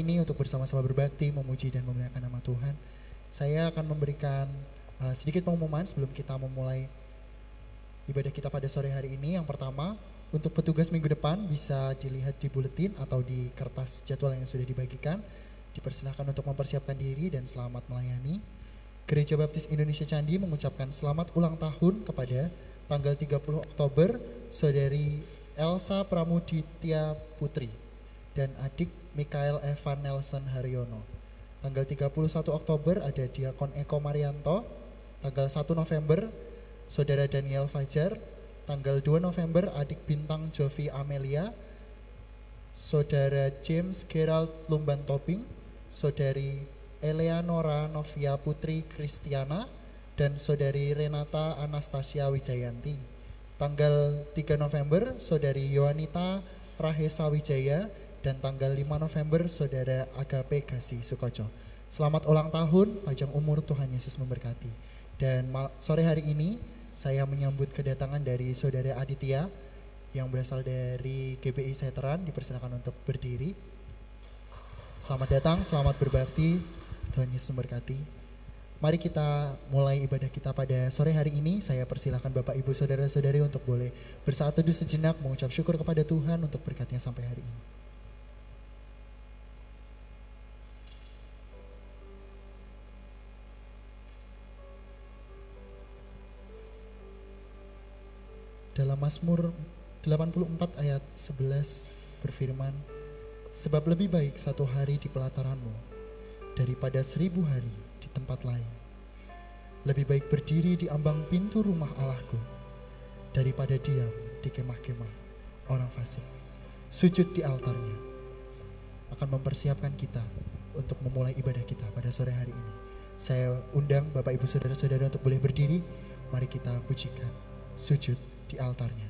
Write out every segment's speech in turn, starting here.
ini untuk bersama-sama berbakti, memuji dan memuliakan nama Tuhan. Saya akan memberikan uh, sedikit pengumuman sebelum kita memulai ibadah kita pada sore hari ini. Yang pertama, untuk petugas minggu depan bisa dilihat di buletin atau di kertas jadwal yang sudah dibagikan. Dipersilahkan untuk mempersiapkan diri dan selamat melayani. Gereja Baptis Indonesia Candi mengucapkan selamat ulang tahun kepada tanggal 30 Oktober Saudari Elsa Pramuditya Putri dan adik Mikael Evan Nelson Haryono. Tanggal 31 Oktober ada Diakon Eko Marianto. Tanggal 1 November Saudara Daniel Fajar. Tanggal 2 November adik bintang Jovi Amelia. Saudara James Gerald Lumban Toping. Saudari Eleanora Novia Putri Kristiana dan Saudari Renata Anastasia Wijayanti. Tanggal 3 November Saudari Yohanita Rahesa Wijaya dan tanggal 5 November Saudara Agape Kasih Sukoco. Selamat ulang tahun, panjang umur Tuhan Yesus memberkati. Dan sore hari ini saya menyambut kedatangan dari Saudara Aditya yang berasal dari GBI Seteran, dipersilakan untuk berdiri. Selamat datang, selamat berbakti, Tuhan Yesus memberkati. Mari kita mulai ibadah kita pada sore hari ini. Saya persilahkan Bapak Ibu Saudara-saudari untuk boleh bersaat teduh sejenak mengucap syukur kepada Tuhan untuk berkatnya sampai hari ini. Dalam Mazmur 84 ayat 11 berfirman, Sebab lebih baik satu hari di pelataranmu daripada seribu hari di tempat lain. Lebih baik berdiri di ambang pintu rumah Allahku daripada diam di kemah-kemah orang fasik. Sujud di altarnya akan mempersiapkan kita untuk memulai ibadah kita pada sore hari ini. Saya undang Bapak Ibu Saudara-saudara untuk boleh berdiri. Mari kita pujikan sujud di altarnya.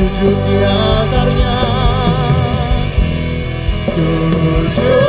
Sujud di altarnya sujud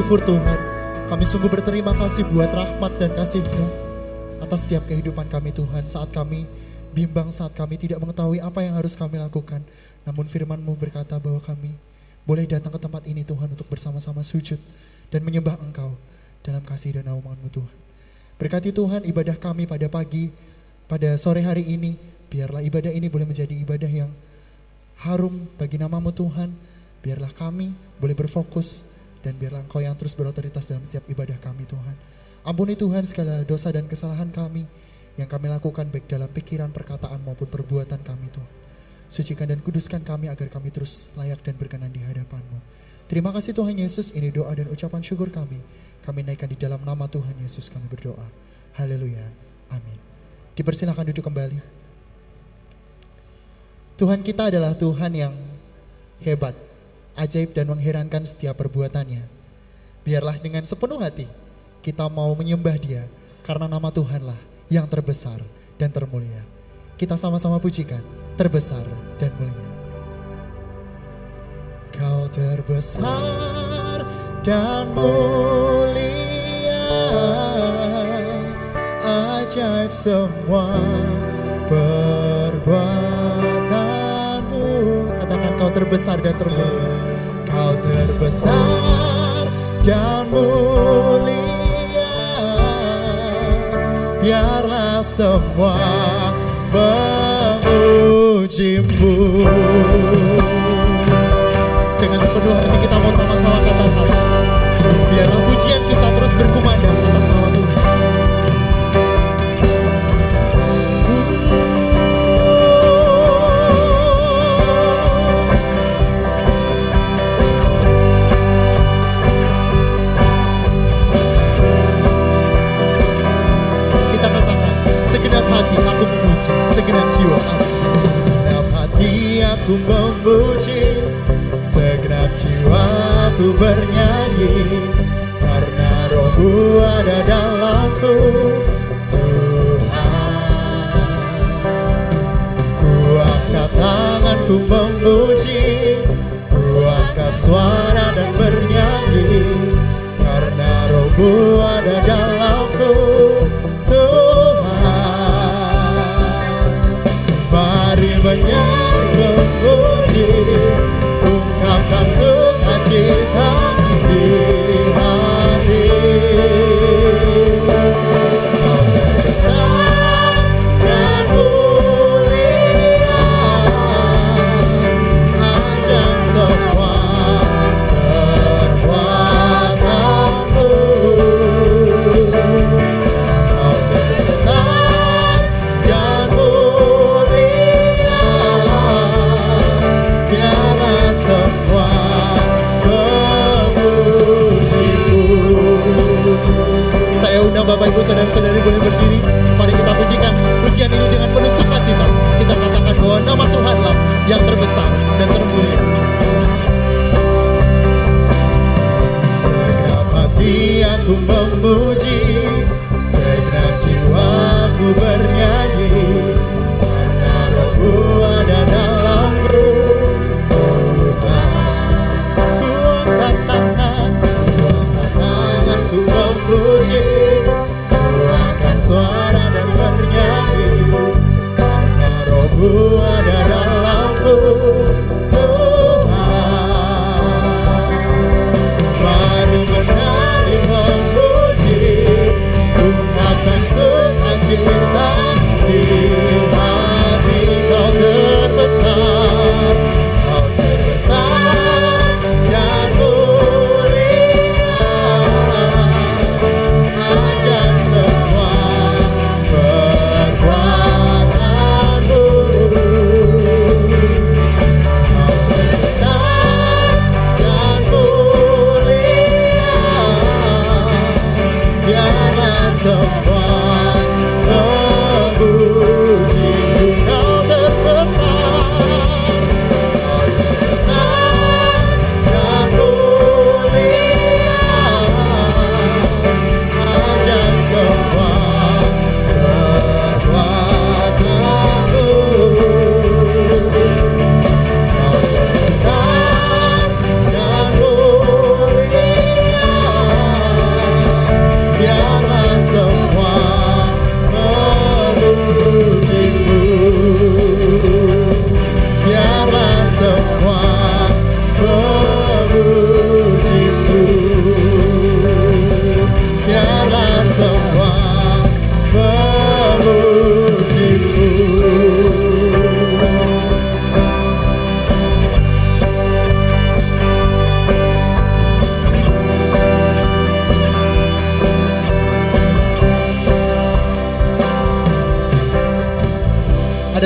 mengucap syukur Tuhan. Kami sungguh berterima kasih buat rahmat dan kasih-Mu atas setiap kehidupan kami Tuhan. Saat kami bimbang, saat kami tidak mengetahui apa yang harus kami lakukan. Namun firman-Mu berkata bahwa kami boleh datang ke tempat ini Tuhan untuk bersama-sama sujud dan menyembah Engkau dalam kasih dan naungan-Mu Tuhan. Berkati Tuhan ibadah kami pada pagi, pada sore hari ini. Biarlah ibadah ini boleh menjadi ibadah yang harum bagi namamu Tuhan. Biarlah kami boleh berfokus dan biarlah Engkau yang terus berotoritas dalam setiap ibadah kami Tuhan. Ampuni Tuhan segala dosa dan kesalahan kami yang kami lakukan baik dalam pikiran, perkataan maupun perbuatan kami Tuhan. Sucikan dan kuduskan kami agar kami terus layak dan berkenan di hadapan-Mu. Terima kasih Tuhan Yesus, ini doa dan ucapan syukur kami. Kami naikkan di dalam nama Tuhan Yesus kami berdoa. Haleluya. Amin. Dipersilakan duduk kembali. Tuhan kita adalah Tuhan yang hebat, ajaib dan mengherankan setiap perbuatannya. Biarlah dengan sepenuh hati kita mau menyembah dia karena nama Tuhanlah yang terbesar dan termulia. Kita sama-sama pujikan, terbesar dan mulia. Kau terbesar dan mulia, ajaib semua terbesar dan termulia. Kau terbesar dan mulia. Biarlah semua memujimu. Dengan sepenuh hati kita mau sama-sama katakan. Biarlah pujian kita terus berkumandang aku memuji, segenap jiwa. Segenap hati aku memuji, segenap jiwa aku bernyanyi, karena rohmu ada dalamku, Tuhan. Ku angkat tanganku memuji, ku angkat suara dan bernyanyi, karena rohmu ada dalamku, Mari menyanyi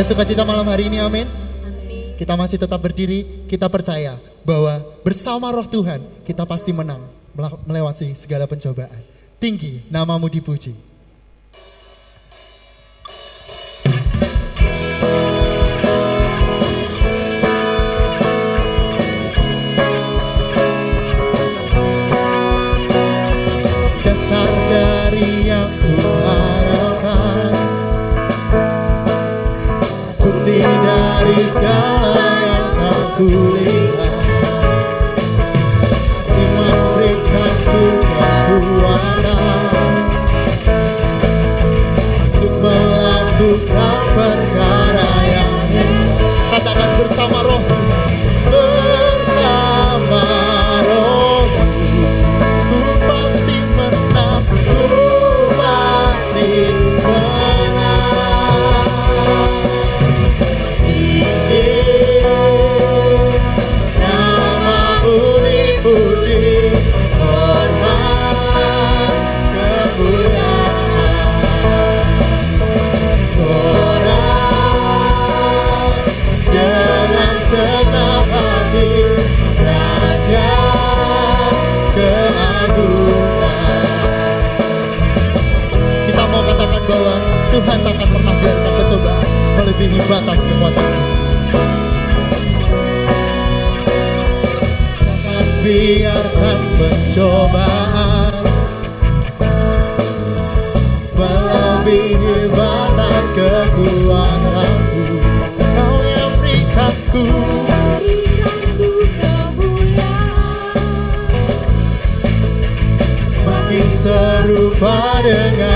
sukacita malam hari ini, amin. Amin. Kita masih tetap berdiri, kita percaya bahwa bersama roh Tuhan kita pasti menang melewati segala pencobaan. Tinggi namamu dipuji. Dari segala yang tak kulihat Iman berikanku kekuatan. Untuk melakukan perkara yang indah. Katakan bersama roh melebihi batas kekuatan Jangan biarkan pencobaan Melebihi batas kekuatanku. Kau yang Berikanku kemuliaan. Semakin serupa dengan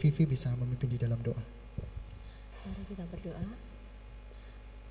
Vivi bisa memimpin di dalam doa. Mari kita berdoa.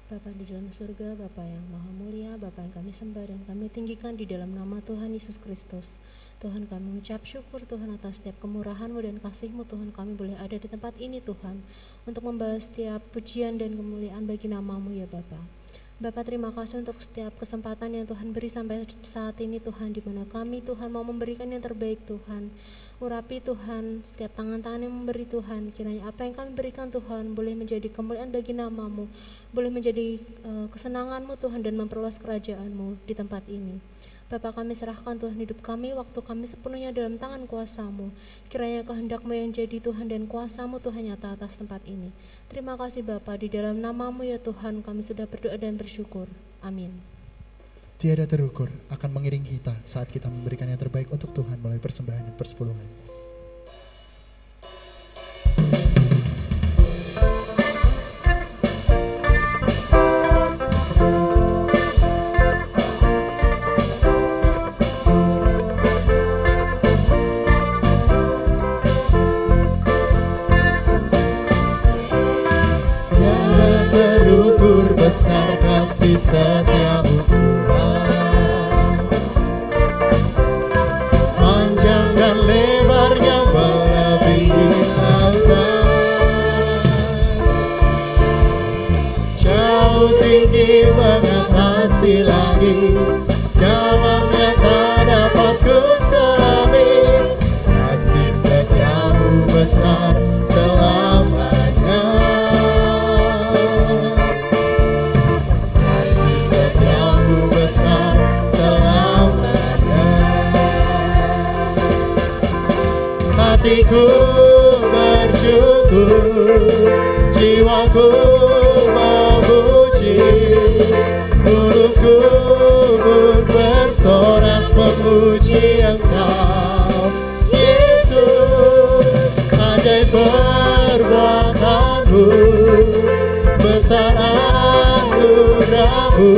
Bapa di dalam surga, Bapa yang maha mulia, Bapa yang kami sembah dan kami tinggikan di dalam nama Tuhan Yesus Kristus. Tuhan kami mengucap syukur Tuhan atas setiap kemurahan-Mu dan kasih-Mu Tuhan kami boleh ada di tempat ini Tuhan untuk membawa setiap pujian dan kemuliaan bagi namamu ya Bapa. Bapak terima kasih untuk setiap kesempatan yang Tuhan beri sampai saat ini Tuhan di mana kami Tuhan mau memberikan yang terbaik Tuhan. Urapi Tuhan setiap tangan-tangan yang memberi Tuhan kiranya apa yang kami berikan Tuhan boleh menjadi kemuliaan bagi namamu boleh menjadi eh, kesenanganmu Tuhan dan memperluas kerajaanmu di tempat ini. Bapak kami serahkan Tuhan hidup kami, waktu kami sepenuhnya dalam tangan kuasamu. Kiranya kehendakmu yang jadi Tuhan dan kuasamu Tuhan nyata atas tempat ini. Terima kasih Bapak, di dalam namamu ya Tuhan kami sudah berdoa dan bersyukur. Amin. Tiada terukur akan mengiring kita saat kita memberikan yang terbaik untuk Tuhan melalui persembahan dan persepuluhan. se segue. jiwaku memuji mulutku pun bersorak memuji engkau. Yesus ajaib perbuatanmu besar anugerahmu.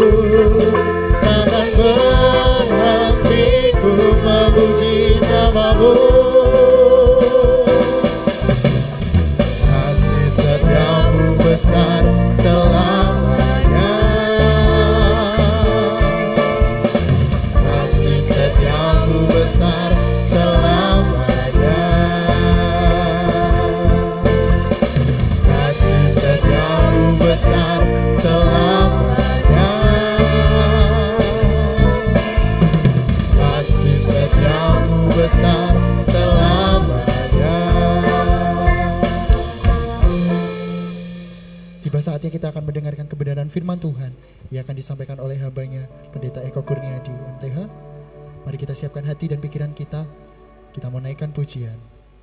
pujian,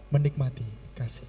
menikmati kasih.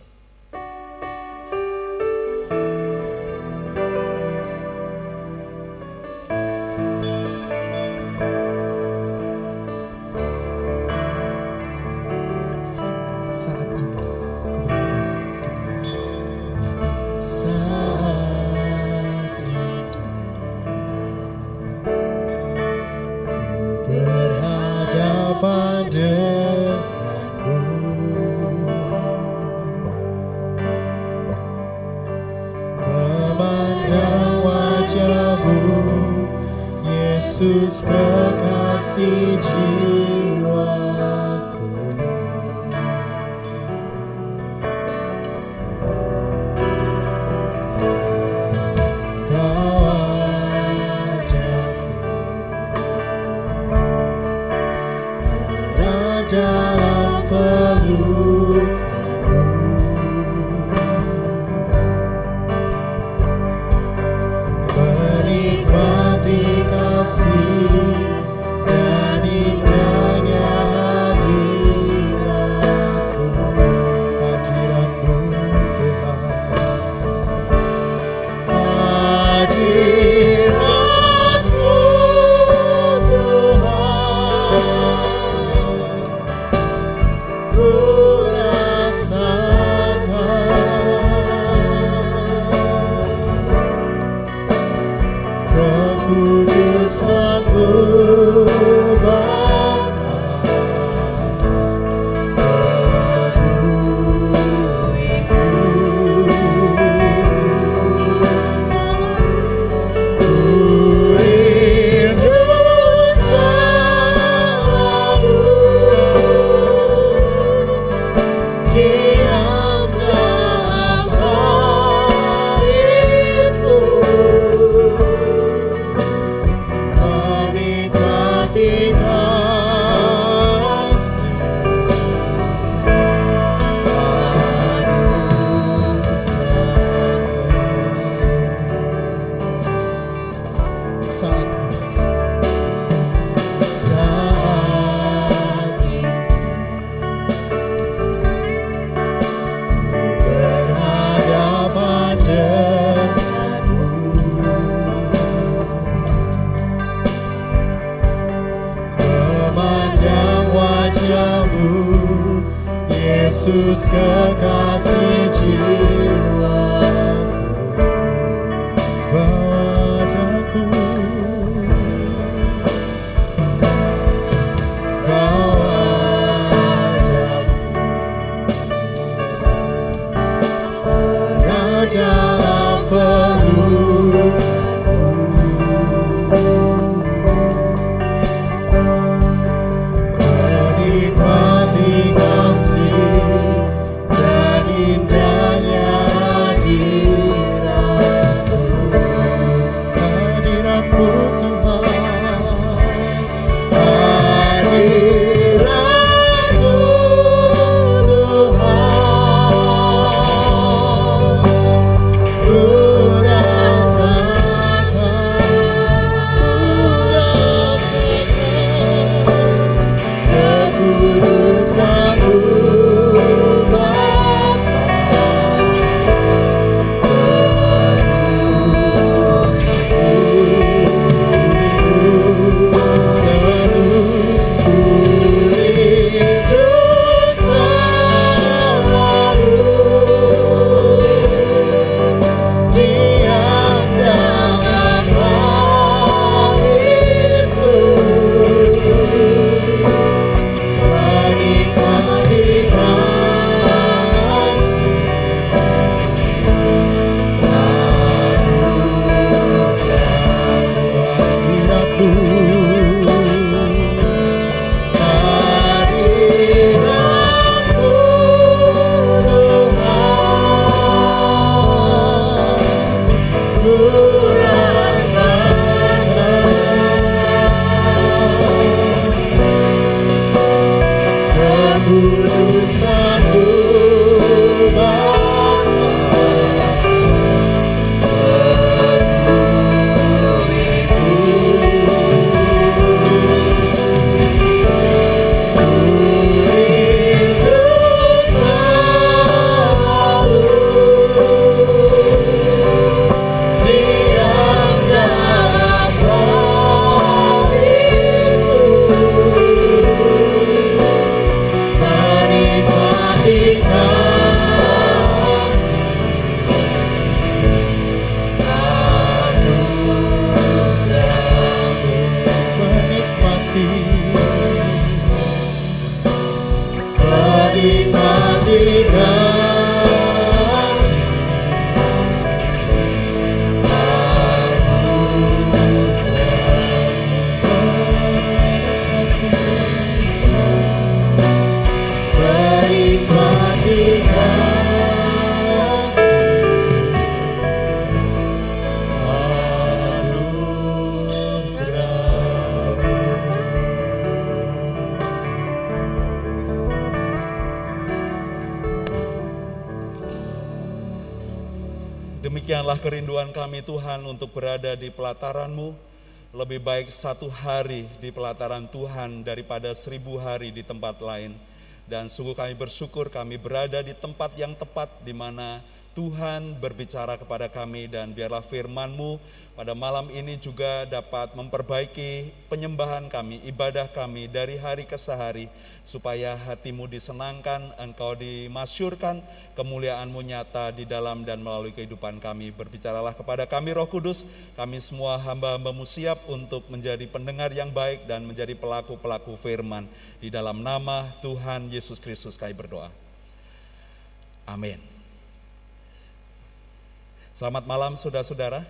Kerinduan kami Tuhan untuk berada di pelataran-Mu. Lebih baik satu hari di pelataran Tuhan daripada seribu hari di tempat lain. Dan sungguh kami bersyukur kami berada di tempat yang tepat di mana Tuhan berbicara kepada kami dan biarlah firman-Mu pada malam ini juga dapat memperbaiki penyembahan kami, ibadah kami dari hari ke sehari, supaya hatimu disenangkan, engkau dimasyurkan, kemuliaanmu nyata di dalam dan melalui kehidupan kami. Berbicaralah kepada kami roh kudus, kami semua hamba-hambamu siap untuk menjadi pendengar yang baik dan menjadi pelaku-pelaku firman. Di dalam nama Tuhan Yesus Kristus kami berdoa. Amin. Selamat malam saudara-saudara.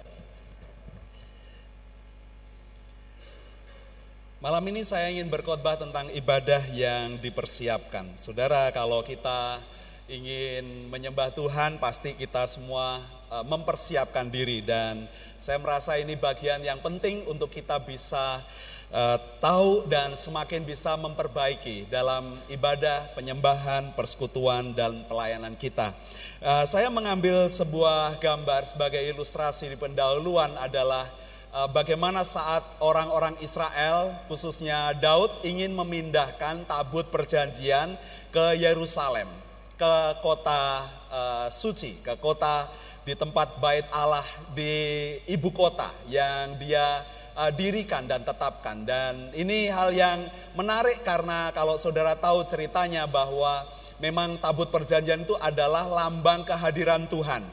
Malam ini saya ingin berkhotbah tentang ibadah yang dipersiapkan. Saudara, kalau kita ingin menyembah Tuhan, pasti kita semua e, mempersiapkan diri dan saya merasa ini bagian yang penting untuk kita bisa uh, tahu dan semakin bisa memperbaiki dalam ibadah, penyembahan, persekutuan dan pelayanan kita. Uh, saya mengambil sebuah gambar sebagai ilustrasi di pendahuluan adalah Eh, bagaimana saat orang-orang Israel, khususnya Daud, ingin memindahkan tabut perjanjian ke Yerusalem, ke kota uh, suci, ke kota di tempat bait Allah di ibu kota yang dia dirikan dan tetapkan. Dan ini hal yang menarik karena kalau saudara tahu ceritanya bahwa memang tabut perjanjian itu adalah lambang kehadiran Tuhan.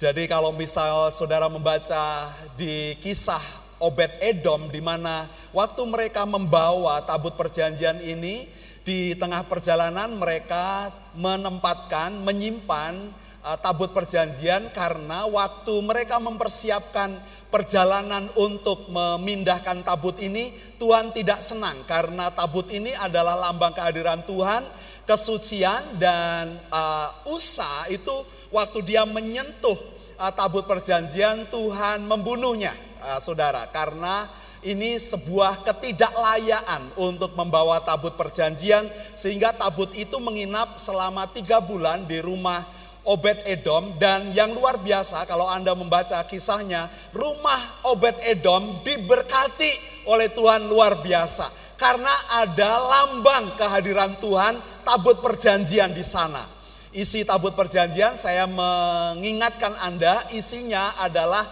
Jadi kalau misal saudara membaca di kisah Obed Edom di mana waktu mereka membawa tabut perjanjian ini di tengah perjalanan mereka menempatkan, menyimpan uh, tabut perjanjian karena waktu mereka mempersiapkan perjalanan untuk memindahkan tabut ini Tuhan tidak senang karena tabut ini adalah lambang kehadiran Tuhan, kesucian dan uh, Usa itu waktu dia menyentuh uh, tabut perjanjian Tuhan membunuhnya, uh, saudara, karena ini sebuah ketidaklayaan untuk membawa tabut perjanjian sehingga tabut itu menginap selama tiga bulan di rumah Obed Edom. Dan yang luar biasa kalau Anda membaca kisahnya rumah Obed Edom diberkati oleh Tuhan luar biasa. Karena ada lambang kehadiran Tuhan tabut perjanjian di sana. Isi tabut perjanjian saya mengingatkan Anda isinya adalah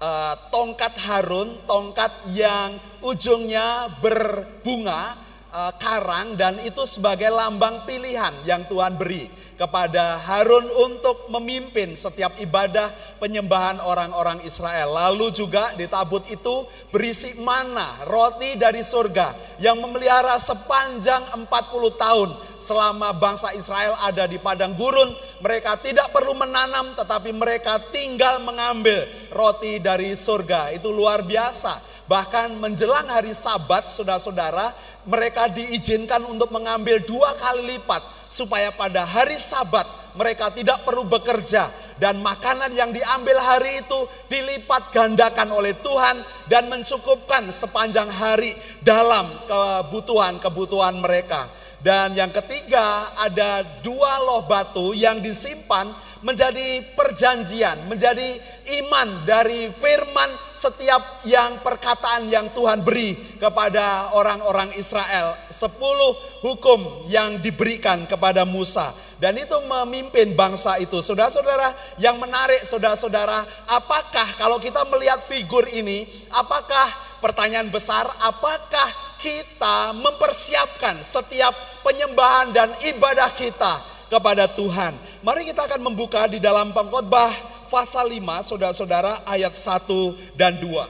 uh, tongkat Harun, tongkat yang ujungnya berbunga uh, karang dan itu sebagai lambang pilihan yang Tuhan beri kepada Harun untuk memimpin setiap ibadah penyembahan orang-orang Israel. Lalu juga di tabut itu berisi mana, roti dari surga yang memelihara sepanjang 40 tahun selama bangsa Israel ada di padang gurun. Mereka tidak perlu menanam tetapi mereka tinggal mengambil roti dari surga. Itu luar biasa. Bahkan menjelang hari sabat saudara-saudara mereka diizinkan untuk mengambil dua kali lipat supaya pada hari Sabat mereka tidak perlu bekerja dan makanan yang diambil hari itu dilipat gandakan oleh Tuhan dan mencukupkan sepanjang hari dalam kebutuhan-kebutuhan mereka. Dan yang ketiga ada dua loh batu yang disimpan menjadi perjanjian, menjadi iman dari firman setiap yang perkataan yang Tuhan beri kepada orang-orang Israel. Sepuluh hukum yang diberikan kepada Musa. Dan itu memimpin bangsa itu. Saudara-saudara yang menarik saudara-saudara, apakah kalau kita melihat figur ini, apakah pertanyaan besar, apakah kita mempersiapkan setiap penyembahan dan ibadah kita kepada Tuhan. Mari kita akan membuka di dalam pengkhotbah pasal 5 saudara-saudara ayat 1 dan 2.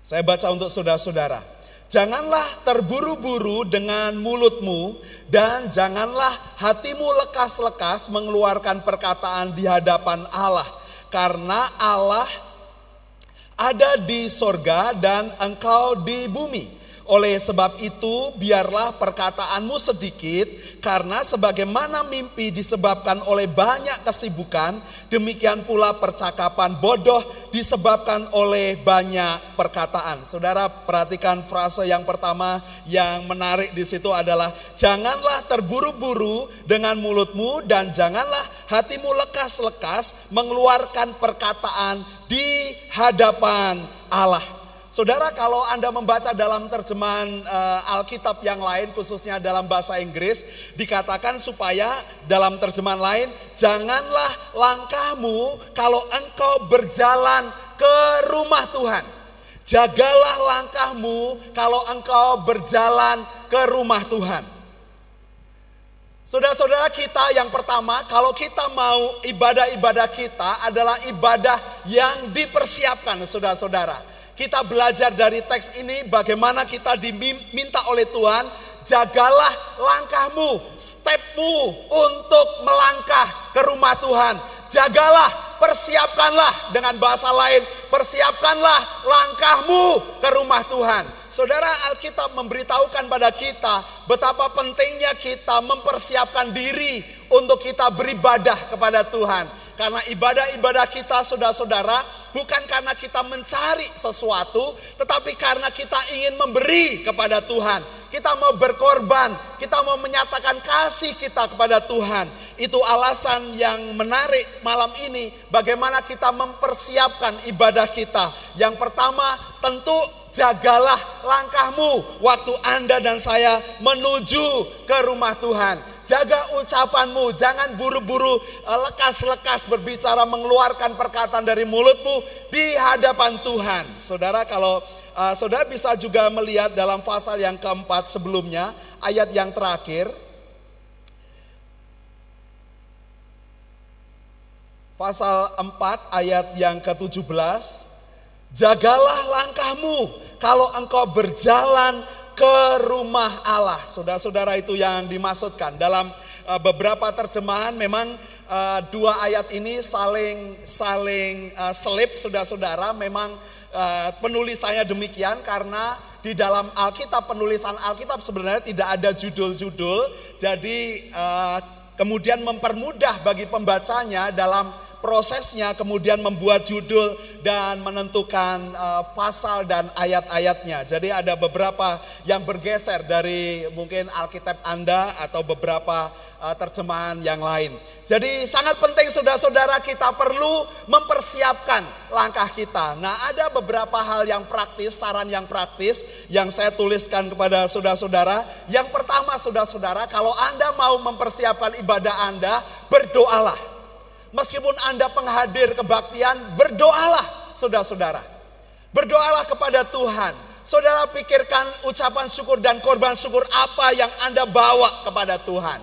Saya baca untuk saudara-saudara. Janganlah terburu-buru dengan mulutmu dan janganlah hatimu lekas-lekas mengeluarkan perkataan di hadapan Allah. Karena Allah ada di sorga dan engkau di bumi. Oleh sebab itu, biarlah perkataanmu sedikit, karena sebagaimana mimpi disebabkan oleh banyak kesibukan, demikian pula percakapan bodoh disebabkan oleh banyak perkataan. Saudara, perhatikan frase yang pertama yang menarik di situ adalah: "Janganlah terburu-buru dengan mulutmu, dan janganlah hatimu lekas-lekas mengeluarkan perkataan di hadapan Allah." Saudara kalau Anda membaca dalam terjemahan uh, Alkitab yang lain khususnya dalam bahasa Inggris dikatakan supaya dalam terjemahan lain janganlah langkahmu kalau engkau berjalan ke rumah Tuhan. Jagalah langkahmu kalau engkau berjalan ke rumah Tuhan. Saudara-saudara kita yang pertama, kalau kita mau ibadah-ibadah kita adalah ibadah yang dipersiapkan, saudara-saudara kita belajar dari teks ini bagaimana kita diminta oleh Tuhan jagalah langkahmu, stepmu untuk melangkah ke rumah Tuhan. Jagalah, persiapkanlah dengan bahasa lain, persiapkanlah langkahmu ke rumah Tuhan. Saudara Alkitab memberitahukan pada kita betapa pentingnya kita mempersiapkan diri untuk kita beribadah kepada Tuhan. Karena ibadah-ibadah kita saudara-saudara bukan karena kita mencari sesuatu, tetapi karena kita ingin memberi kepada Tuhan. Kita mau berkorban, kita mau menyatakan kasih kita kepada Tuhan. Itu alasan yang menarik malam ini bagaimana kita mempersiapkan ibadah kita. Yang pertama tentu jagalah langkahmu waktu Anda dan saya menuju ke rumah Tuhan Jaga ucapanmu, jangan buru-buru eh, lekas-lekas berbicara mengeluarkan perkataan dari mulutmu di hadapan Tuhan. Saudara kalau uh, saudara bisa juga melihat dalam pasal yang keempat sebelumnya, ayat yang terakhir. Pasal 4 ayat yang ke-17. Jagalah langkahmu kalau engkau berjalan ke rumah Allah. Saudara-saudara itu yang dimaksudkan. Dalam uh, beberapa terjemahan memang uh, dua ayat ini saling saling uh, selip saudara-saudara. Memang penulisannya demikian karena di dalam Alkitab penulisan Alkitab sebenarnya tidak ada judul-judul. Jadi kemudian mempermudah bagi pembacanya dalam prosesnya kemudian membuat judul dan menentukan uh, pasal dan ayat-ayatnya. Jadi ada beberapa yang bergeser dari mungkin Alkitab Anda atau beberapa uh, terjemahan yang lain. Jadi sangat penting saudara-saudara kita perlu mempersiapkan langkah kita. Nah ada beberapa hal yang praktis, saran yang praktis yang saya tuliskan kepada saudara-saudara. Yang pertama saudara-saudara kalau Anda mau mempersiapkan ibadah Anda, berdoalah. Meskipun Anda penghadir kebaktian, berdoalah saudara-saudara. Berdoalah kepada Tuhan. Saudara pikirkan ucapan syukur dan korban syukur apa yang Anda bawa kepada Tuhan.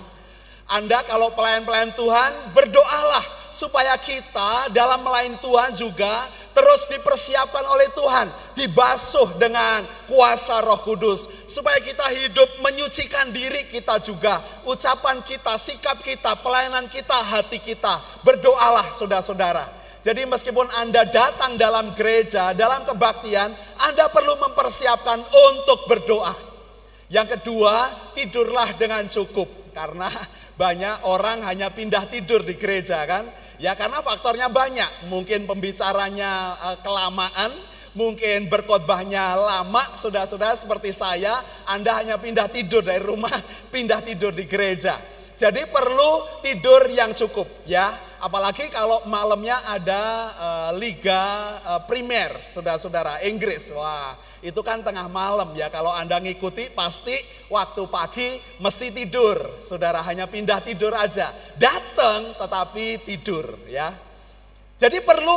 Anda kalau pelayan-pelayan Tuhan, berdoalah supaya kita dalam melayani Tuhan juga terus dipersiapkan oleh Tuhan, dibasuh dengan kuasa Roh Kudus, supaya kita hidup menyucikan diri kita juga, ucapan kita, sikap kita, pelayanan kita, hati kita. Berdoalah, saudara-saudara. Jadi, meskipun Anda datang dalam gereja, dalam kebaktian, Anda perlu mempersiapkan untuk berdoa. Yang kedua, tidurlah dengan cukup, karena banyak orang hanya pindah tidur di gereja, kan? Ya karena faktornya banyak, mungkin pembicaranya uh, kelamaan, mungkin berkhotbahnya lama, saudara-saudara seperti saya, Anda hanya pindah tidur dari rumah, pindah tidur di gereja. Jadi perlu tidur yang cukup ya. Apalagi kalau malamnya ada uh, liga uh, primer, saudara-saudara, Inggris. Wah, itu kan tengah malam ya. Kalau Anda ngikuti pasti waktu pagi mesti tidur. Saudara hanya pindah tidur aja. Datang tetapi tidur ya. Jadi perlu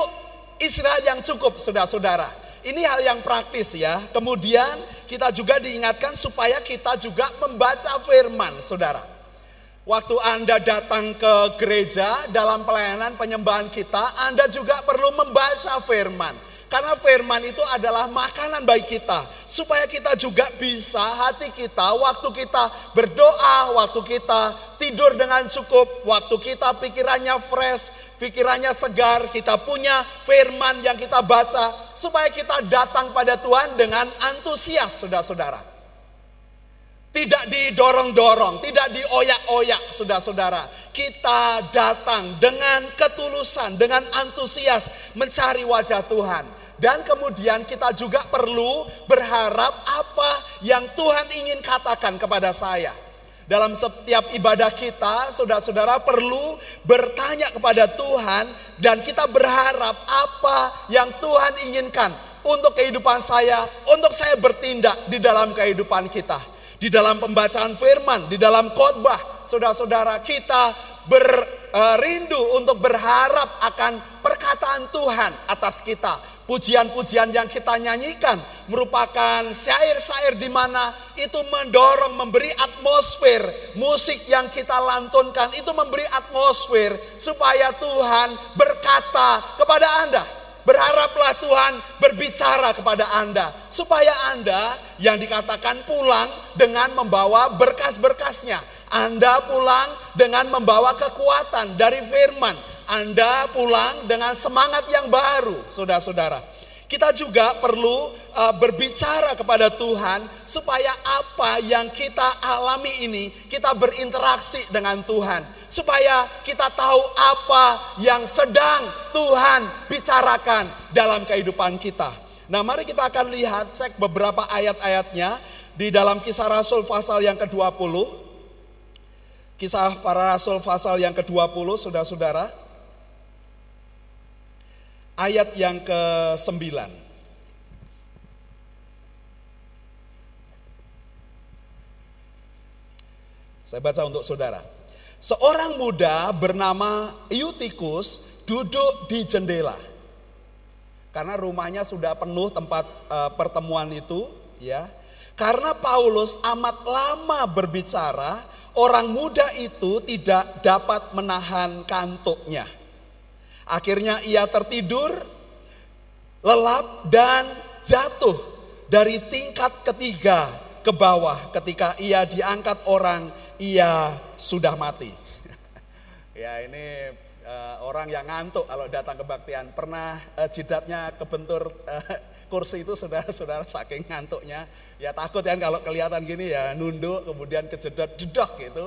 istirahat yang cukup, saudara-saudara. Ini hal yang praktis ya. Kemudian kita juga diingatkan supaya kita juga membaca firman, saudara. Waktu Anda datang ke gereja dalam pelayanan penyembahan kita, Anda juga perlu membaca firman. Karena firman itu adalah makanan bagi kita. Supaya kita juga bisa hati kita, waktu kita berdoa, waktu kita tidur dengan cukup, waktu kita pikirannya fresh, pikirannya segar, kita punya firman yang kita baca. Supaya kita datang pada Tuhan dengan antusias, saudara-saudara. Tidak didorong-dorong, tidak dioyak-oyak, saudara-saudara. Kita datang dengan ketulusan, dengan antusias mencari wajah Tuhan. Dan kemudian kita juga perlu berharap apa yang Tuhan ingin katakan kepada saya. Dalam setiap ibadah kita, saudara-saudara perlu bertanya kepada Tuhan dan kita berharap apa yang Tuhan inginkan untuk kehidupan saya, untuk saya bertindak di dalam kehidupan kita di dalam pembacaan firman, di dalam khotbah, saudara-saudara kita berindu untuk berharap akan perkataan Tuhan atas kita. Pujian-pujian yang kita nyanyikan merupakan syair-syair di mana itu mendorong, memberi atmosfer. Musik yang kita lantunkan itu memberi atmosfer supaya Tuhan berkata kepada Anda. Berharaplah Tuhan berbicara kepada Anda. Supaya Anda yang dikatakan pulang dengan membawa berkas-berkasnya. Anda pulang dengan membawa kekuatan dari firman. Anda pulang dengan semangat yang baru, saudara-saudara. Kita juga perlu uh, berbicara kepada Tuhan supaya apa yang kita alami ini kita berinteraksi dengan Tuhan supaya kita tahu apa yang sedang Tuhan bicarakan dalam kehidupan kita. Nah, mari kita akan lihat cek beberapa ayat-ayatnya di dalam Kisah Rasul pasal yang ke-20. Kisah para Rasul pasal yang ke-20, Saudara-saudara. Ayat yang ke-9. Saya baca untuk saudara. Seorang muda bernama Eutikus duduk di jendela. Karena rumahnya sudah penuh tempat uh, pertemuan itu, ya. Karena Paulus amat lama berbicara, orang muda itu tidak dapat menahan kantuknya. Akhirnya ia tertidur, lelap dan jatuh dari tingkat ketiga ke bawah ketika ia diangkat orang ia sudah mati. ya ini uh, orang yang ngantuk kalau datang kebaktian. Pernah uh, jidatnya kebentur uh, kursi itu saudara-saudara saking ngantuknya. Ya takut ya kalau kelihatan gini ya nunduk kemudian kejedot jedok gitu.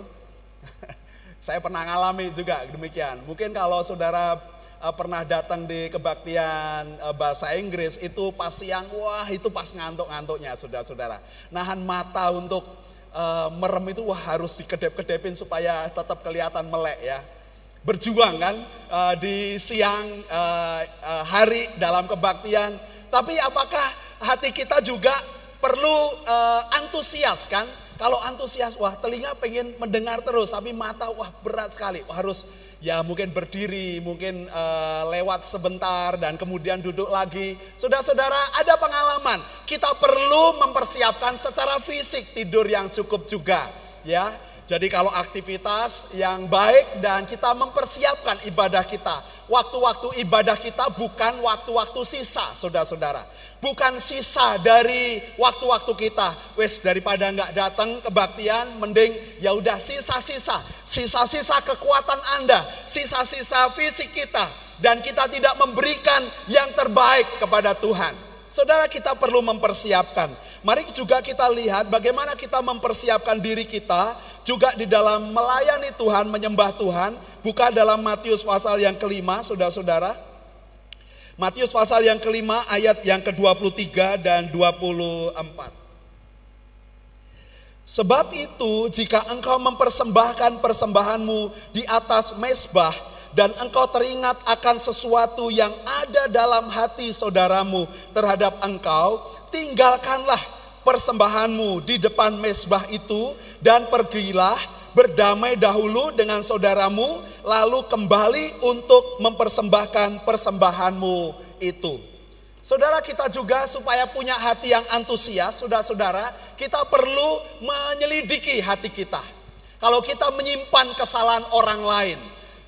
Saya pernah ngalami juga demikian. Mungkin kalau saudara uh, pernah datang di kebaktian uh, bahasa Inggris itu pas siang, wah itu pas ngantuk-ngantuknya saudara-saudara. Nahan mata untuk uh, merem itu wah harus dikedep-kedepin supaya tetap kelihatan melek ya. Berjuang kan uh, di siang uh, uh, hari dalam kebaktian. Tapi apakah hati kita juga perlu uh, antusias kan? Kalau antusias, wah telinga pengen mendengar terus, tapi mata wah berat sekali, wah, harus ya mungkin berdiri, mungkin uh, lewat sebentar dan kemudian duduk lagi. Saudara-saudara, ada pengalaman. Kita perlu mempersiapkan secara fisik tidur yang cukup juga, ya. Jadi kalau aktivitas yang baik dan kita mempersiapkan ibadah kita. Waktu-waktu ibadah kita bukan waktu-waktu sisa, saudara-saudara bukan sisa dari waktu-waktu kita. Wes daripada nggak datang kebaktian, mending ya udah sisa-sisa, sisa-sisa kekuatan Anda, sisa-sisa fisik kita, dan kita tidak memberikan yang terbaik kepada Tuhan. Saudara kita perlu mempersiapkan. Mari juga kita lihat bagaimana kita mempersiapkan diri kita juga di dalam melayani Tuhan, menyembah Tuhan. Buka dalam Matius pasal yang kelima, saudara-saudara. Matius pasal yang kelima ayat yang ke-23 dan 24. Sebab itu jika engkau mempersembahkan persembahanmu di atas mesbah dan engkau teringat akan sesuatu yang ada dalam hati saudaramu terhadap engkau, tinggalkanlah persembahanmu di depan mesbah itu dan pergilah berdamai dahulu dengan saudaramu lalu kembali untuk mempersembahkan persembahanmu itu. Saudara kita juga supaya punya hati yang antusias, saudara-saudara, kita perlu menyelidiki hati kita. Kalau kita menyimpan kesalahan orang lain,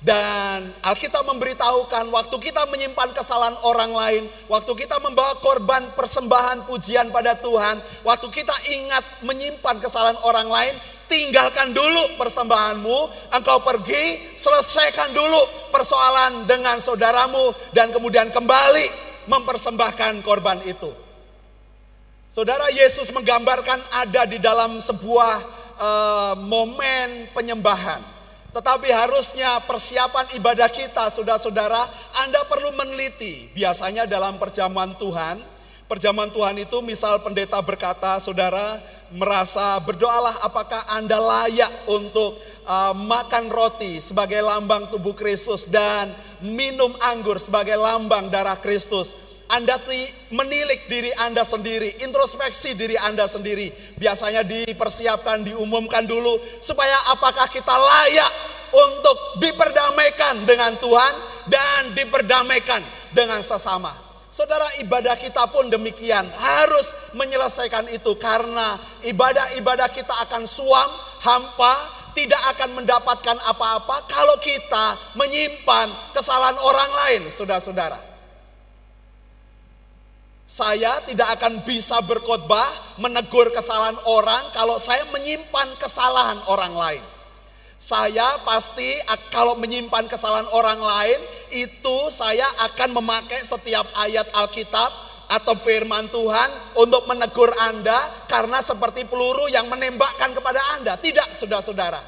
dan Alkitab memberitahukan waktu kita menyimpan kesalahan orang lain, waktu kita membawa korban persembahan pujian pada Tuhan, waktu kita ingat menyimpan kesalahan orang lain, tinggalkan dulu persembahanmu, engkau pergi, selesaikan dulu persoalan dengan saudaramu, dan kemudian kembali mempersembahkan korban itu. Saudara Yesus menggambarkan ada di dalam sebuah uh, momen penyembahan. Tetapi harusnya persiapan ibadah kita, saudara-saudara, Anda perlu meneliti. Biasanya dalam perjamuan Tuhan, perjamuan Tuhan itu misal pendeta berkata, saudara merasa berdoalah apakah Anda layak untuk uh, makan roti sebagai lambang tubuh Kristus dan minum anggur sebagai lambang darah Kristus. Anda menilik diri Anda sendiri, introspeksi diri Anda sendiri. Biasanya dipersiapkan, diumumkan dulu supaya apakah kita layak untuk diperdamaikan dengan Tuhan dan diperdamaikan dengan sesama. Saudara ibadah kita pun demikian harus menyelesaikan itu karena ibadah-ibadah kita akan suam, hampa, tidak akan mendapatkan apa-apa kalau kita menyimpan kesalahan orang lain, saudara-saudara. Saya tidak akan bisa berkhotbah menegur kesalahan orang kalau saya menyimpan kesalahan orang lain. Saya pasti kalau menyimpan kesalahan orang lain itu saya akan memakai setiap ayat Alkitab atau firman Tuhan untuk menegur Anda karena seperti peluru yang menembakkan kepada Anda. Tidak, saudara-saudara.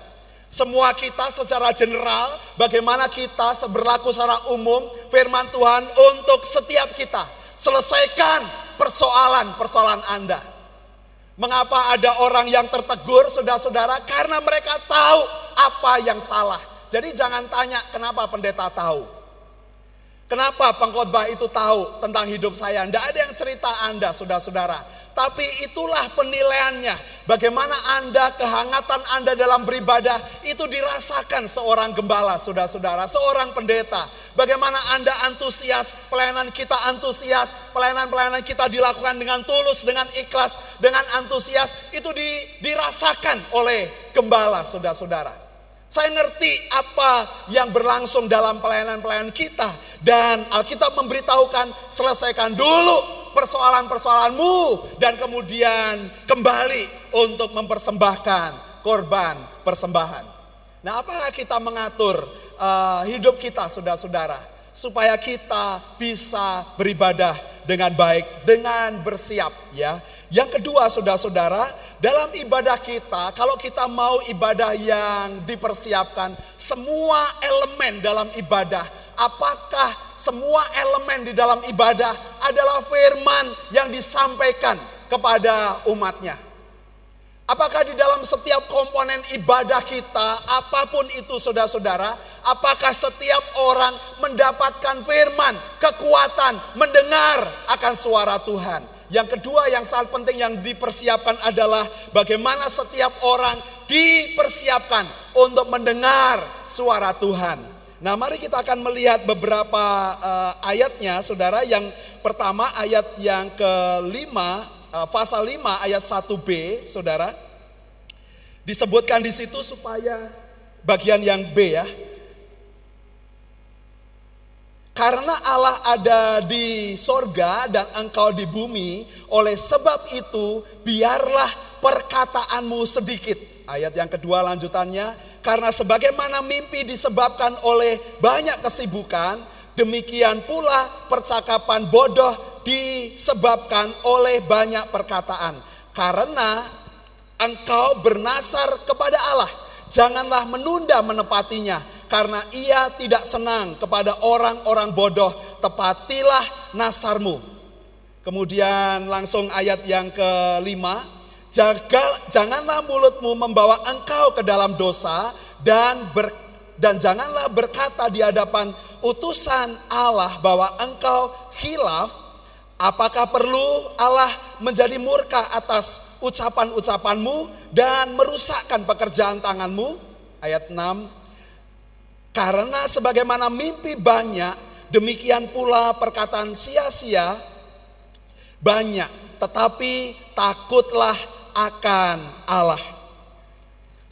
Semua kita secara general, bagaimana kita berlaku secara umum, firman Tuhan untuk setiap kita. Selesaikan persoalan-persoalan Anda. Mengapa ada orang yang tertegur, saudara-saudara? Karena mereka tahu apa yang salah. Jadi jangan tanya kenapa pendeta tahu. Kenapa pengkhotbah itu tahu tentang hidup saya? Tidak ada yang cerita Anda, saudara-saudara. Tapi itulah penilaiannya. Bagaimana Anda, kehangatan Anda dalam beribadah itu dirasakan seorang gembala, saudara-saudara, seorang pendeta. Bagaimana Anda antusias, pelayanan kita antusias, pelayanan-pelayanan kita dilakukan dengan tulus, dengan ikhlas, dengan antusias, itu di, dirasakan oleh gembala, saudara-saudara. Saya ngerti apa yang berlangsung dalam pelayanan-pelayanan kita. Dan Alkitab memberitahukan selesaikan dulu persoalan-persoalanmu. Dan kemudian kembali untuk mempersembahkan korban persembahan. Nah apakah kita mengatur uh, hidup kita saudara-saudara. Supaya kita bisa beribadah dengan baik, dengan bersiap ya. Yang kedua saudara-saudara, dalam ibadah kita, kalau kita mau ibadah yang dipersiapkan, semua elemen dalam ibadah, apakah semua elemen di dalam ibadah adalah firman yang disampaikan kepada umatnya? Apakah di dalam setiap komponen ibadah kita, apa pun itu saudara-saudara, apakah setiap orang mendapatkan firman, kekuatan, mendengar akan suara Tuhan? Yang kedua yang sangat penting yang dipersiapkan adalah bagaimana setiap orang dipersiapkan untuk mendengar suara Tuhan. Nah, mari kita akan melihat beberapa uh, ayatnya, saudara. Yang pertama ayat yang kelima, uh, pasal 5 ayat 1b, saudara. Disebutkan di situ supaya bagian yang B ya. Karena Allah ada di sorga dan engkau di bumi, oleh sebab itu biarlah perkataanmu sedikit. Ayat yang kedua lanjutannya, karena sebagaimana mimpi disebabkan oleh banyak kesibukan, demikian pula percakapan bodoh disebabkan oleh banyak perkataan. Karena engkau bernasar kepada Allah, janganlah menunda menepatinya karena ia tidak senang kepada orang-orang bodoh. Tepatilah nasarmu. Kemudian langsung ayat yang kelima, jaga janganlah mulutmu membawa engkau ke dalam dosa dan ber, dan janganlah berkata di hadapan utusan Allah bahwa engkau khilaf apakah perlu Allah menjadi murka atas ucapan-ucapanmu dan merusakkan pekerjaan tanganmu ayat 6 karena sebagaimana mimpi banyak demikian pula perkataan sia-sia banyak tetapi takutlah akan Allah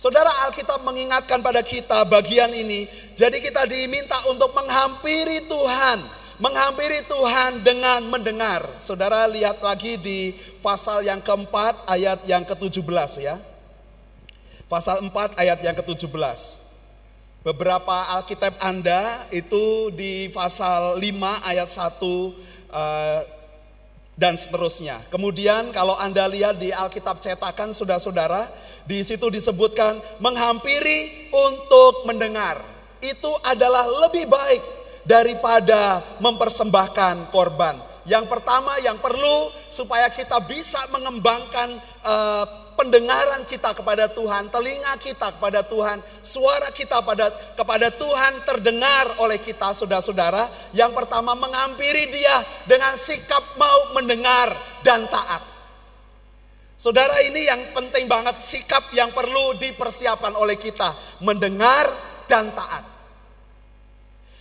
Saudara Alkitab mengingatkan pada kita bagian ini. Jadi kita diminta untuk menghampiri Tuhan. Menghampiri Tuhan dengan mendengar. Saudara lihat lagi di pasal yang keempat ayat yang ke-17 ya. Pasal 4 ayat yang ke-17. Beberapa Alkitab Anda itu di pasal 5 ayat 1 uh, dan seterusnya. Kemudian kalau Anda lihat di Alkitab cetakan saudara-saudara, di situ disebutkan menghampiri untuk mendengar. Itu adalah lebih baik daripada mempersembahkan korban. Yang pertama yang perlu supaya kita bisa mengembangkan uh, pendengaran kita kepada Tuhan, telinga kita kepada Tuhan, suara kita pada kepada Tuhan terdengar oleh kita saudara-saudara. Yang pertama menghampiri dia dengan sikap mau mendengar dan taat. Saudara ini yang penting banget sikap yang perlu dipersiapkan oleh kita. Mendengar dan taat.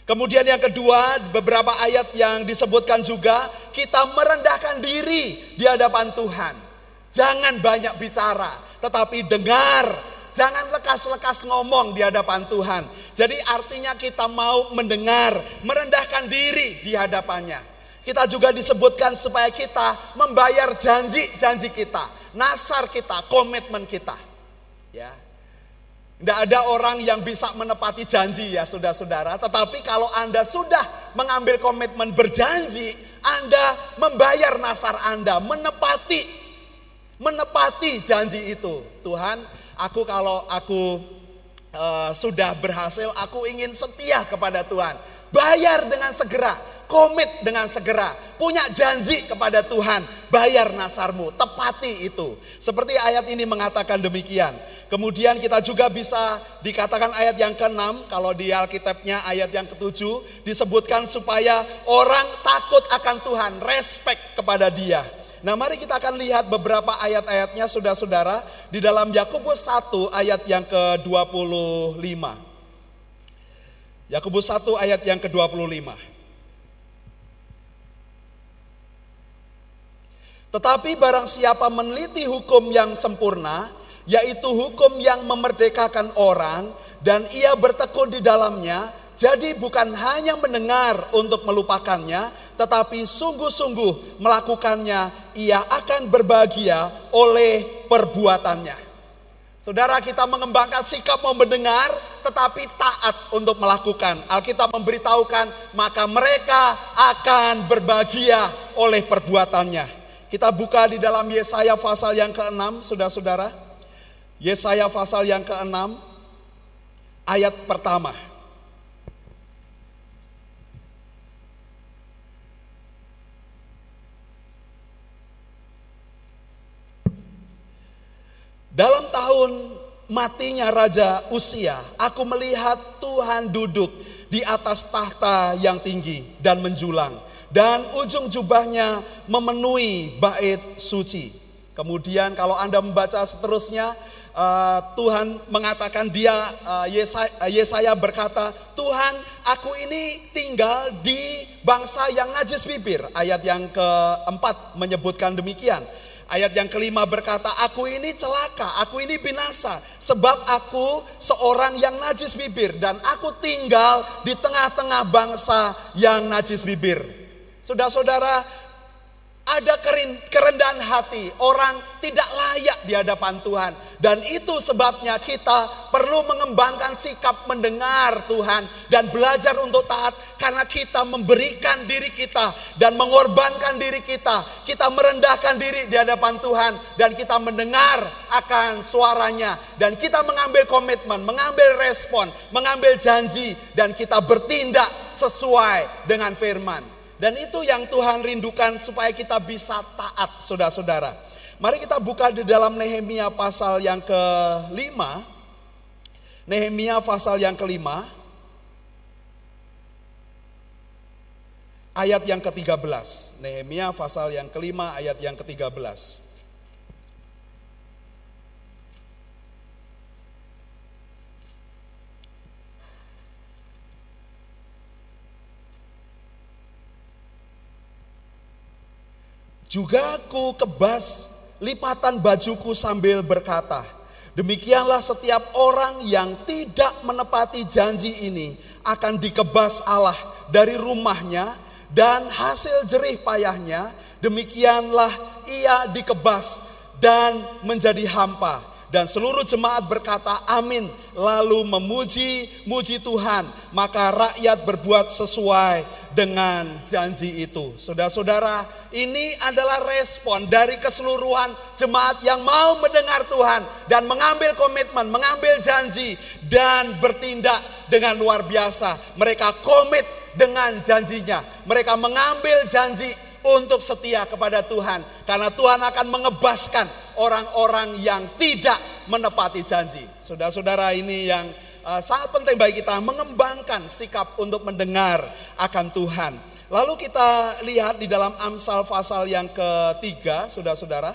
Kemudian yang kedua beberapa ayat yang disebutkan juga kita merendahkan diri di hadapan Tuhan. Jangan banyak bicara tetapi dengar. Jangan lekas-lekas ngomong di hadapan Tuhan. Jadi artinya kita mau mendengar, merendahkan diri di hadapannya. Kita juga disebutkan supaya kita membayar janji-janji kita nasar kita, komitmen kita. Ya. Tidak ada orang yang bisa menepati janji ya saudara-saudara. Tetapi kalau Anda sudah mengambil komitmen berjanji, Anda membayar nasar Anda, menepati, menepati janji itu. Tuhan, aku kalau aku uh, sudah berhasil, aku ingin setia kepada Tuhan. Bayar dengan segera komit dengan segera, punya janji kepada Tuhan, bayar nasarmu, tepati itu. Seperti ayat ini mengatakan demikian. Kemudian kita juga bisa dikatakan ayat yang ke-6, kalau di Alkitabnya ayat yang ke-7, disebutkan supaya orang takut akan Tuhan, respect kepada dia. Nah mari kita akan lihat beberapa ayat-ayatnya saudara-saudara di dalam Yakobus 1 ayat yang ke-25. Yakobus 1 ayat yang ke-25. Tetapi barang siapa meneliti hukum yang sempurna, yaitu hukum yang memerdekakan orang, dan ia bertekun di dalamnya, jadi bukan hanya mendengar untuk melupakannya, tetapi sungguh-sungguh melakukannya, ia akan berbahagia oleh perbuatannya. Saudara kita mengembangkan sikap mau mendengar tetapi taat untuk melakukan. Alkitab memberitahukan maka mereka akan berbahagia oleh perbuatannya. Kita buka di dalam Yesaya pasal yang ke-6, saudara-saudara. Yesaya pasal yang ke-6, ayat pertama. Dalam tahun matinya Raja Usia, aku melihat Tuhan duduk di atas tahta yang tinggi dan menjulang dan ujung jubahnya memenuhi bait suci. Kemudian kalau Anda membaca seterusnya uh, Tuhan mengatakan dia uh, Yesaya, Yesaya berkata, "Tuhan, aku ini tinggal di bangsa yang najis bibir." Ayat yang keempat menyebutkan demikian. Ayat yang kelima berkata, aku ini celaka, aku ini binasa. Sebab aku seorang yang najis bibir dan aku tinggal di tengah-tengah bangsa yang najis bibir. Saudara-saudara, ada kerendahan hati, orang tidak layak di hadapan Tuhan. Dan itu sebabnya kita perlu mengembangkan sikap mendengar Tuhan dan belajar untuk taat karena kita memberikan diri kita dan mengorbankan diri kita. Kita merendahkan diri di hadapan Tuhan dan kita mendengar akan suaranya dan kita mengambil komitmen, mengambil respon, mengambil janji dan kita bertindak sesuai dengan firman. Dan itu yang Tuhan rindukan supaya kita bisa taat saudara-saudara. Mari kita buka di dalam Nehemia pasal yang kelima. Nehemia pasal yang kelima. Ayat yang ke-13. Nehemia pasal yang kelima ayat yang ke-13. Juga ku kebas lipatan bajuku sambil berkata, demikianlah setiap orang yang tidak menepati janji ini akan dikebas Allah dari rumahnya dan hasil jerih payahnya, demikianlah ia dikebas dan menjadi hampa. Dan seluruh jemaat berkata amin lalu memuji muji Tuhan maka rakyat berbuat sesuai dengan janji itu. Saudara-saudara, ini adalah respon dari keseluruhan jemaat yang mau mendengar Tuhan dan mengambil komitmen, mengambil janji dan bertindak dengan luar biasa. Mereka komit dengan janjinya. Mereka mengambil janji untuk setia kepada Tuhan karena Tuhan akan mengebaskan orang-orang yang tidak menepati janji. Saudara-saudara, ini yang uh, sangat penting bagi kita mengembangkan sikap untuk mendengar akan Tuhan. Lalu kita lihat di dalam Amsal pasal yang ketiga, saudara-saudara.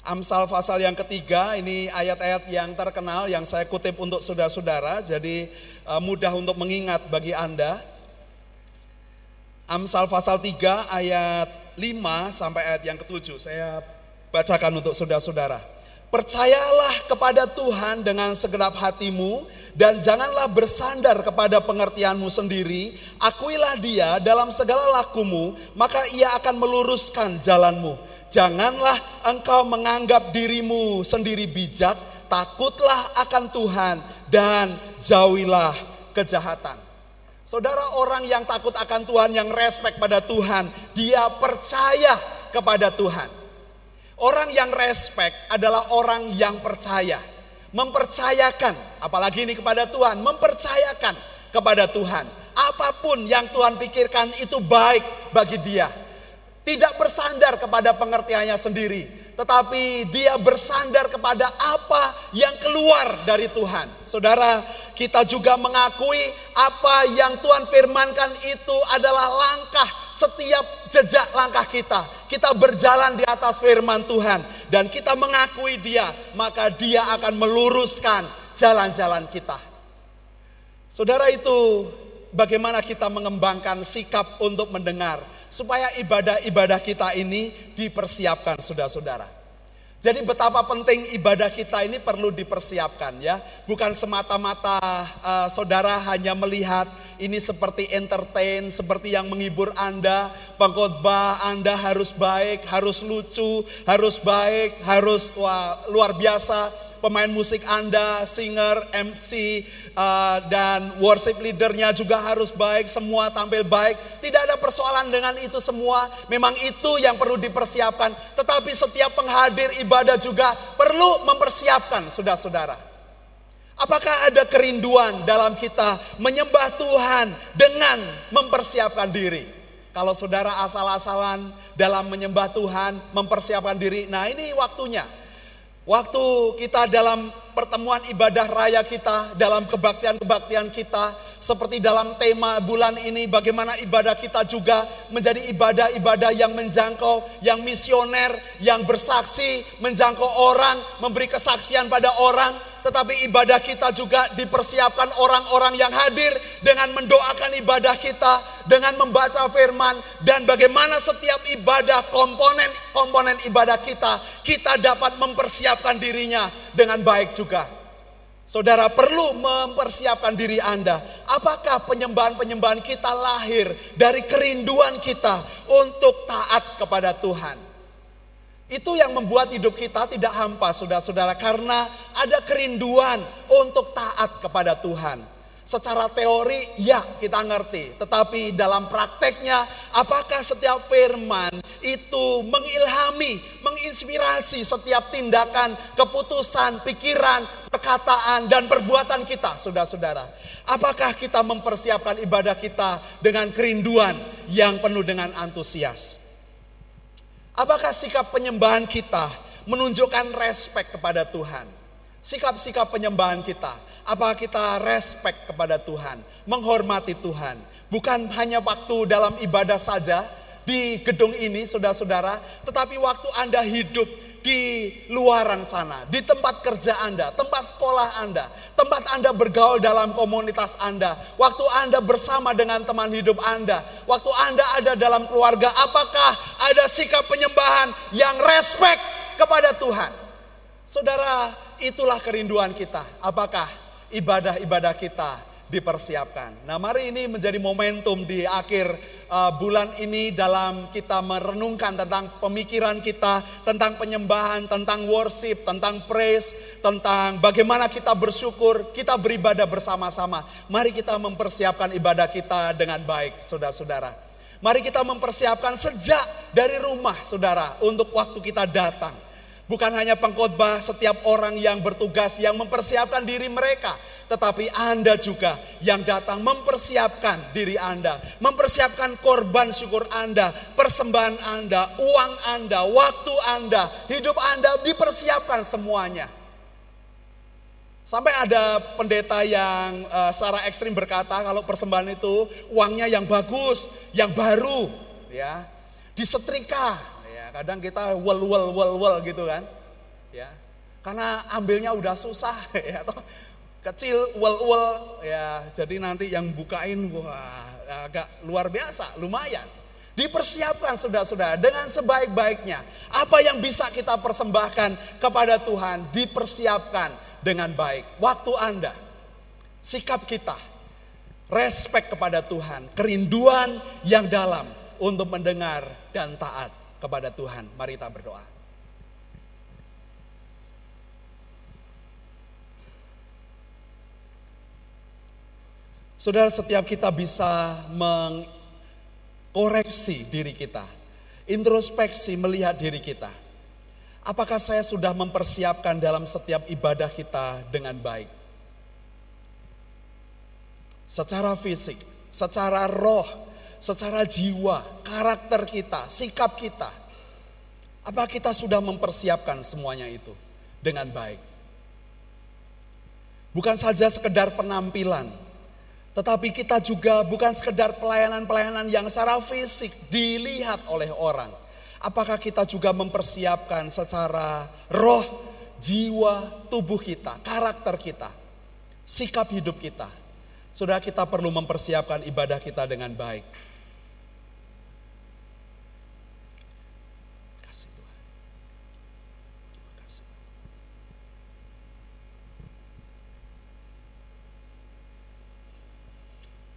Amsal pasal yang ketiga ini ayat-ayat yang terkenal yang saya kutip untuk saudara-saudara, jadi uh, mudah untuk mengingat bagi Anda. Amsal pasal 3 ayat 5 sampai ayat yang ketujuh. Saya bacakan untuk saudara-saudara. Percayalah kepada Tuhan dengan segenap hatimu dan janganlah bersandar kepada pengertianmu sendiri. Akuilah dia dalam segala lakumu, maka ia akan meluruskan jalanmu. Janganlah engkau menganggap dirimu sendiri bijak, takutlah akan Tuhan dan jauhilah kejahatan. Saudara orang yang takut akan Tuhan, yang respect pada Tuhan, dia percaya kepada Tuhan. Orang yang respect adalah orang yang percaya. Mempercayakan, apalagi ini kepada Tuhan, mempercayakan kepada Tuhan. Apa pun yang Tuhan pikirkan itu baik bagi dia. Tidak bersandar kepada pengertiannya sendiri, tetapi dia bersandar kepada apa yang keluar dari Tuhan. Saudara, kita juga mengakui apa yang Tuhan firmankan itu adalah langkah setiap jejak langkah kita. Kita berjalan di atas firman Tuhan dan kita mengakui dia, maka dia akan meluruskan jalan-jalan kita. Saudara itu bagaimana kita mengembangkan sikap untuk mendengar supaya ibadah-ibadah kita ini dipersiapkan saudara-saudara. Jadi betapa penting ibadah kita ini perlu dipersiapkan ya. Bukan semata-mata uh, saudara hanya melihat ini seperti entertain, seperti yang menghibur Anda. Pengkhotbah Anda harus baik, harus lucu, harus baik, harus wah, luar biasa pemain musik Anda, singer, MC, uh, dan worship leadernya juga harus baik, semua tampil baik. Tidak ada persoalan dengan itu semua, memang itu yang perlu dipersiapkan. Tetapi setiap penghadir ibadah juga perlu mempersiapkan, saudara-saudara. Apakah ada kerinduan dalam kita menyembah Tuhan dengan mempersiapkan diri? Kalau saudara asal-asalan dalam menyembah Tuhan, mempersiapkan diri, nah ini waktunya. Waktu kita dalam pertemuan ibadah raya kita, dalam kebaktian-kebaktian kita, seperti dalam tema bulan ini, bagaimana ibadah kita juga menjadi ibadah-ibadah yang menjangkau, yang misioner, yang bersaksi, menjangkau orang, memberi kesaksian pada orang, tetapi ibadah kita juga dipersiapkan orang-orang yang hadir dengan mendoakan ibadah kita, dengan membaca firman dan bagaimana setiap ibadah komponen-komponen ibadah kita kita dapat mempersiapkan dirinya dengan baik juga. Saudara perlu mempersiapkan diri Anda. Apakah penyembahan-penyembahan kita lahir dari kerinduan kita untuk taat kepada Tuhan? Itu yang membuat hidup kita tidak hampa, saudara-saudara, karena ada kerinduan untuk taat kepada Tuhan. Secara teori, ya kita ngerti, tetapi dalam prakteknya, apakah setiap firman itu mengilhami, menginspirasi setiap tindakan, keputusan, pikiran, perkataan, dan perbuatan kita, saudara-saudara? Apakah kita mempersiapkan ibadah kita dengan kerinduan yang penuh dengan antusias? Apakah sikap penyembahan kita menunjukkan respek kepada Tuhan? Sikap-sikap penyembahan kita, apakah kita respek kepada Tuhan, menghormati Tuhan? Bukan hanya waktu dalam ibadah saja di gedung ini, saudara-saudara, tetapi waktu Anda hidup di luaran sana, di tempat kerja Anda, tempat sekolah Anda, tempat Anda bergaul dalam komunitas Anda, waktu Anda bersama dengan teman hidup Anda, waktu Anda ada dalam keluarga, apakah ada sikap penyembahan yang respect kepada Tuhan? Saudara, itulah kerinduan kita. Apakah ibadah-ibadah kita dipersiapkan. Nah, mari ini menjadi momentum di akhir uh, bulan ini dalam kita merenungkan tentang pemikiran kita, tentang penyembahan, tentang worship, tentang praise, tentang bagaimana kita bersyukur, kita beribadah bersama-sama. Mari kita mempersiapkan ibadah kita dengan baik, saudara-saudara. Mari kita mempersiapkan sejak dari rumah, saudara, untuk waktu kita datang. Bukan hanya pengkhotbah setiap orang yang bertugas yang mempersiapkan diri mereka, tetapi Anda juga yang datang mempersiapkan diri Anda, mempersiapkan korban syukur Anda, persembahan Anda, uang Anda, waktu Anda, hidup Anda dipersiapkan semuanya. Sampai ada pendeta yang uh, secara ekstrim berkata kalau persembahan itu uangnya yang bagus, yang baru, ya, disetrika. Kadang kita wel wel wel wel gitu kan, ya, karena ambilnya udah susah, ya, toh kecil uel-uel ya. Jadi nanti yang bukain wah agak luar biasa lumayan. Dipersiapkan sudah-sudah dengan sebaik-baiknya. Apa yang bisa kita persembahkan kepada Tuhan dipersiapkan dengan baik. Waktu Anda sikap kita respect kepada Tuhan kerinduan yang dalam untuk mendengar dan taat kepada Tuhan mari kita berdoa Saudara, setiap kita bisa mengkoreksi diri kita, introspeksi melihat diri kita. Apakah saya sudah mempersiapkan dalam setiap ibadah kita dengan baik? Secara fisik, secara roh, secara jiwa, karakter kita, sikap kita. Apa kita sudah mempersiapkan semuanya itu dengan baik? Bukan saja sekedar penampilan, tetapi kita juga bukan sekedar pelayanan-pelayanan yang secara fisik dilihat oleh orang. Apakah kita juga mempersiapkan secara roh, jiwa, tubuh kita, karakter kita, sikap hidup kita. Sudah kita perlu mempersiapkan ibadah kita dengan baik.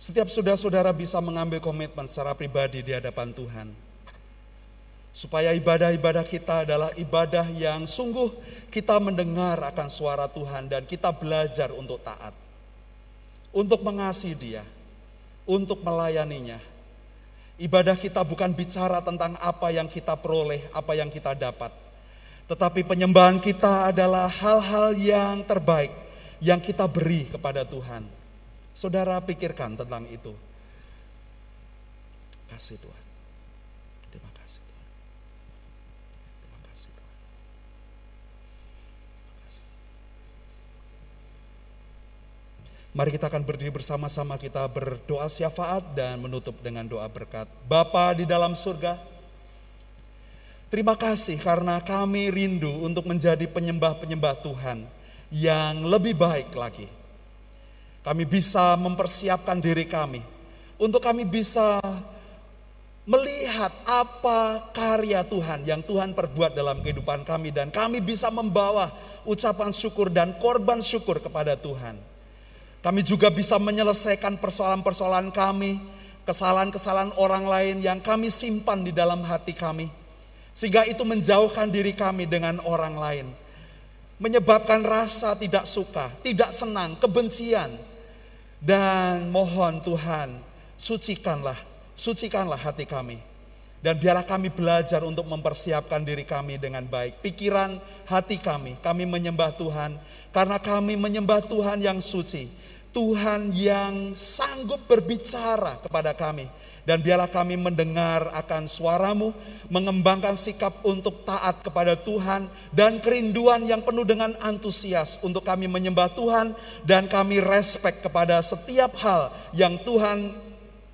Setiap saudara-saudara bisa mengambil komitmen secara pribadi di hadapan Tuhan. Supaya ibadah-ibadah kita adalah ibadah yang sungguh kita mendengar akan suara Tuhan dan kita belajar untuk taat. Untuk mengasihi dia, untuk melayaninya. Ibadah kita bukan bicara tentang apa yang kita peroleh, apa yang kita dapat. Tetapi penyembahan kita adalah hal-hal yang terbaik yang kita beri kepada Tuhan Saudara pikirkan tentang itu. Kasih Tuhan. Terima kasih Tuhan. Terima kasih Tuhan. Terima kasih. Mari kita akan berdiri bersama-sama kita berdoa syafaat dan menutup dengan doa berkat. Bapa di dalam surga, terima kasih karena kami rindu untuk menjadi penyembah-penyembah Tuhan yang lebih baik lagi kami bisa mempersiapkan diri kami untuk kami bisa melihat apa karya Tuhan yang Tuhan perbuat dalam kehidupan kami dan kami bisa membawa ucapan syukur dan korban syukur kepada Tuhan. Kami juga bisa menyelesaikan persoalan-persoalan kami, kesalahan-kesalahan orang lain yang kami simpan di dalam hati kami. Sehingga itu menjauhkan diri kami dengan orang lain. Menyebabkan rasa tidak suka, tidak senang, kebencian. Dan mohon Tuhan, sucikanlah, sucikanlah hati kami. Dan biarlah kami belajar untuk mempersiapkan diri kami dengan baik. Pikiran hati kami, kami menyembah Tuhan. Karena kami menyembah Tuhan yang suci. Tuhan yang sanggup berbicara kepada kami dan biarlah kami mendengar akan suaramu, mengembangkan sikap untuk taat kepada Tuhan, dan kerinduan yang penuh dengan antusias untuk kami menyembah Tuhan, dan kami respect kepada setiap hal yang Tuhan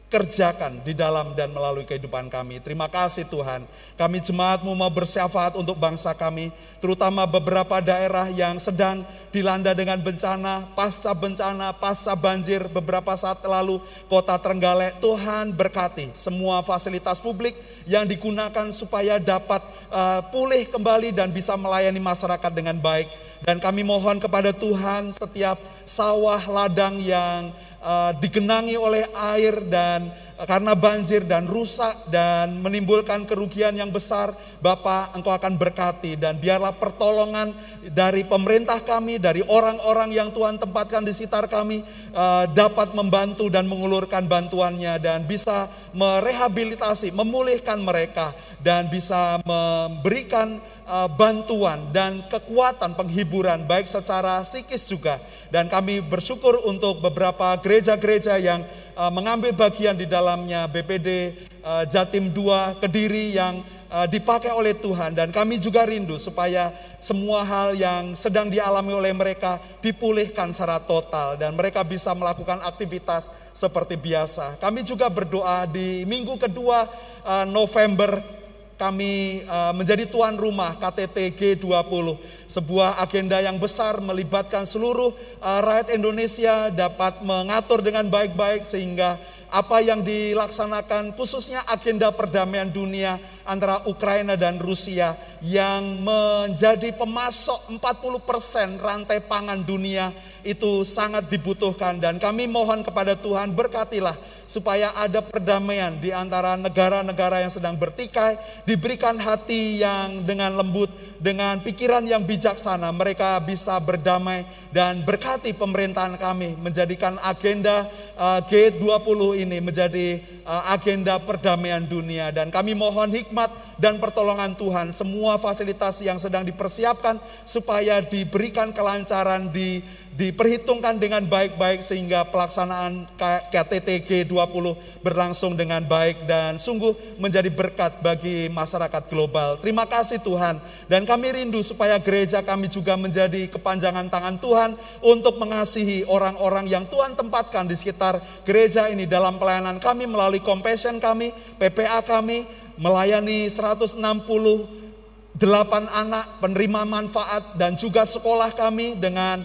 kerjakan di dalam dan melalui kehidupan kami. Terima kasih Tuhan. Kami jemaatmu mau bersyafaat untuk bangsa kami, terutama beberapa daerah yang sedang dilanda dengan bencana, pasca bencana, pasca banjir beberapa saat lalu kota Trenggalek. Tuhan berkati semua fasilitas publik yang digunakan supaya dapat uh, pulih kembali dan bisa melayani masyarakat dengan baik. Dan kami mohon kepada Tuhan setiap sawah ladang yang uh, digenangi oleh air dan uh, karena banjir dan rusak dan menimbulkan kerugian yang besar, Bapak Engkau akan berkati dan biarlah pertolongan dari pemerintah kami, dari orang-orang yang Tuhan tempatkan di sekitar kami uh, dapat membantu dan mengulurkan bantuannya dan bisa merehabilitasi, memulihkan mereka dan bisa memberikan bantuan dan kekuatan penghiburan baik secara psikis juga dan kami bersyukur untuk beberapa gereja-gereja yang uh, mengambil bagian di dalamnya BPD uh, Jatim 2 Kediri yang dipakai oleh Tuhan dan kami juga rindu supaya semua hal yang sedang dialami oleh mereka dipulihkan secara total dan mereka bisa melakukan aktivitas seperti biasa. Kami juga berdoa di minggu kedua November kami uh, menjadi tuan rumah KTT G20, sebuah agenda yang besar melibatkan seluruh uh, rakyat Indonesia dapat mengatur dengan baik-baik sehingga apa yang dilaksanakan khususnya agenda perdamaian dunia antara Ukraina dan Rusia yang menjadi pemasok 40% rantai pangan dunia itu sangat dibutuhkan. Dan kami mohon kepada Tuhan berkatilah supaya ada perdamaian di antara negara-negara yang sedang bertikai, diberikan hati yang dengan lembut, dengan pikiran yang bijaksana, mereka bisa berdamai dan berkati pemerintahan kami menjadikan agenda uh, G20 ini menjadi uh, agenda perdamaian dunia. Dan kami mohon hikmat dan pertolongan Tuhan semua fasilitas yang sedang dipersiapkan supaya diberikan kelancaran di diperhitungkan dengan baik-baik sehingga pelaksanaan KTT G20 berlangsung dengan baik dan sungguh menjadi berkat bagi masyarakat global. Terima kasih Tuhan dan kami rindu supaya gereja kami juga menjadi kepanjangan tangan Tuhan untuk mengasihi orang-orang yang Tuhan tempatkan di sekitar gereja ini dalam pelayanan kami melalui compassion kami, PPA kami melayani 160 delapan anak penerima manfaat dan juga sekolah kami dengan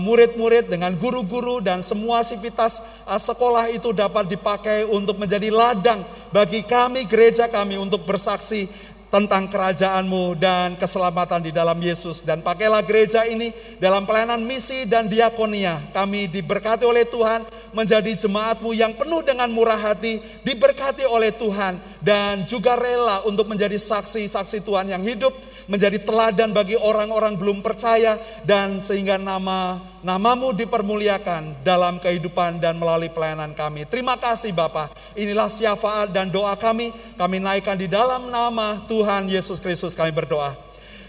murid-murid, dengan guru-guru dan semua aktivitas uh, sekolah itu dapat dipakai untuk menjadi ladang bagi kami gereja kami untuk bersaksi tentang kerajaanmu dan keselamatan di dalam Yesus. Dan pakailah gereja ini dalam pelayanan misi dan diakonia. Kami diberkati oleh Tuhan menjadi jemaatmu yang penuh dengan murah hati, diberkati oleh Tuhan. Dan juga rela untuk menjadi saksi-saksi Tuhan yang hidup menjadi teladan bagi orang-orang belum percaya dan sehingga nama namamu dipermuliakan dalam kehidupan dan melalui pelayanan kami. Terima kasih Bapak. Inilah syafaat dan doa kami. Kami naikkan di dalam nama Tuhan Yesus Kristus kami berdoa.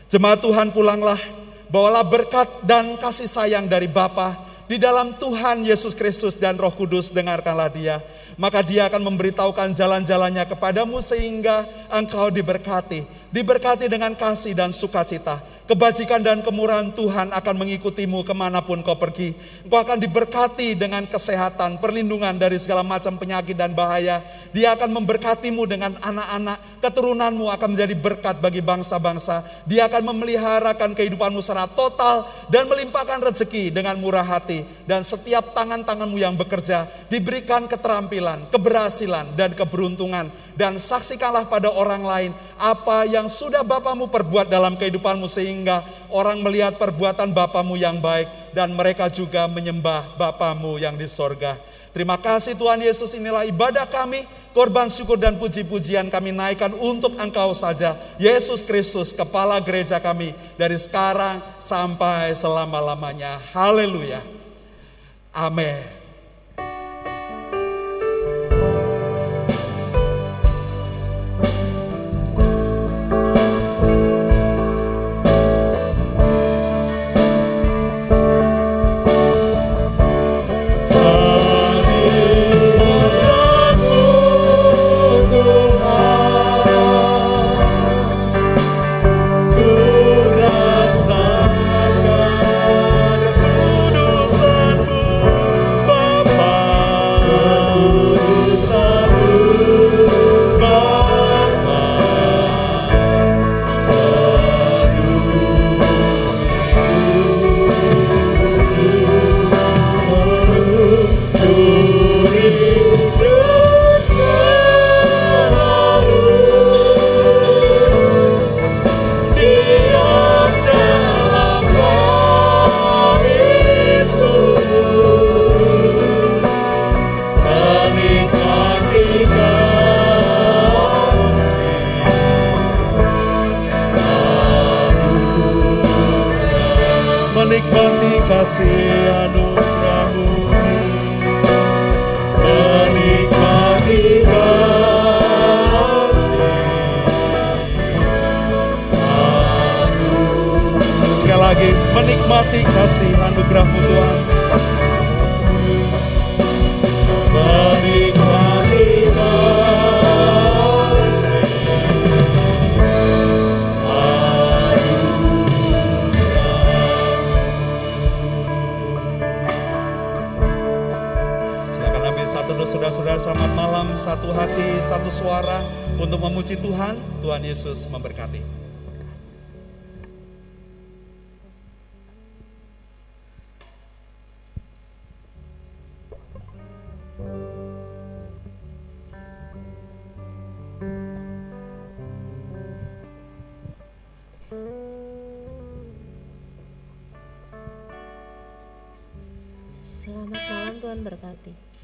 Jemaat Tuhan pulanglah, bawalah berkat dan kasih sayang dari Bapa di dalam Tuhan Yesus Kristus dan Roh Kudus dengarkanlah dia maka dia akan memberitahukan jalan-jalannya kepadamu sehingga engkau diberkati diberkati dengan kasih dan sukacita. Kebajikan dan kemurahan Tuhan akan mengikutimu ke mana pun kau pergi. Engkau akan diberkati dengan kesehatan, perlindungan dari segala macam penyakit dan bahaya. Dia akan memberkatimu dengan anak-anak, keturunanmu akan menjadi berkat bagi bangsa-bangsa. Dia akan memeliharakan kehidupanmu secara total dan melimpahkan rezeki dengan murah hati. Dan setiap tangan-tanganmu yang bekerja diberikan keterampilan, keberhasilan, dan keberuntungan dan saksikanlah pada orang lain apa yang sudah Bapamu perbuat dalam kehidupanmu sehingga orang melihat perbuatan Bapamu yang baik dan mereka juga menyembah Bapamu yang di sorga. Terima kasih Tuhan Yesus inilah ibadah kami, korban syukur dan puji-pujian kami naikkan untuk Engkau saja. Yesus Kristus, kepala gereja kami dari sekarang sampai selama-lamanya. Haleluya. Amin. Yesus memberkati. Selamat malam Tuhan berkati.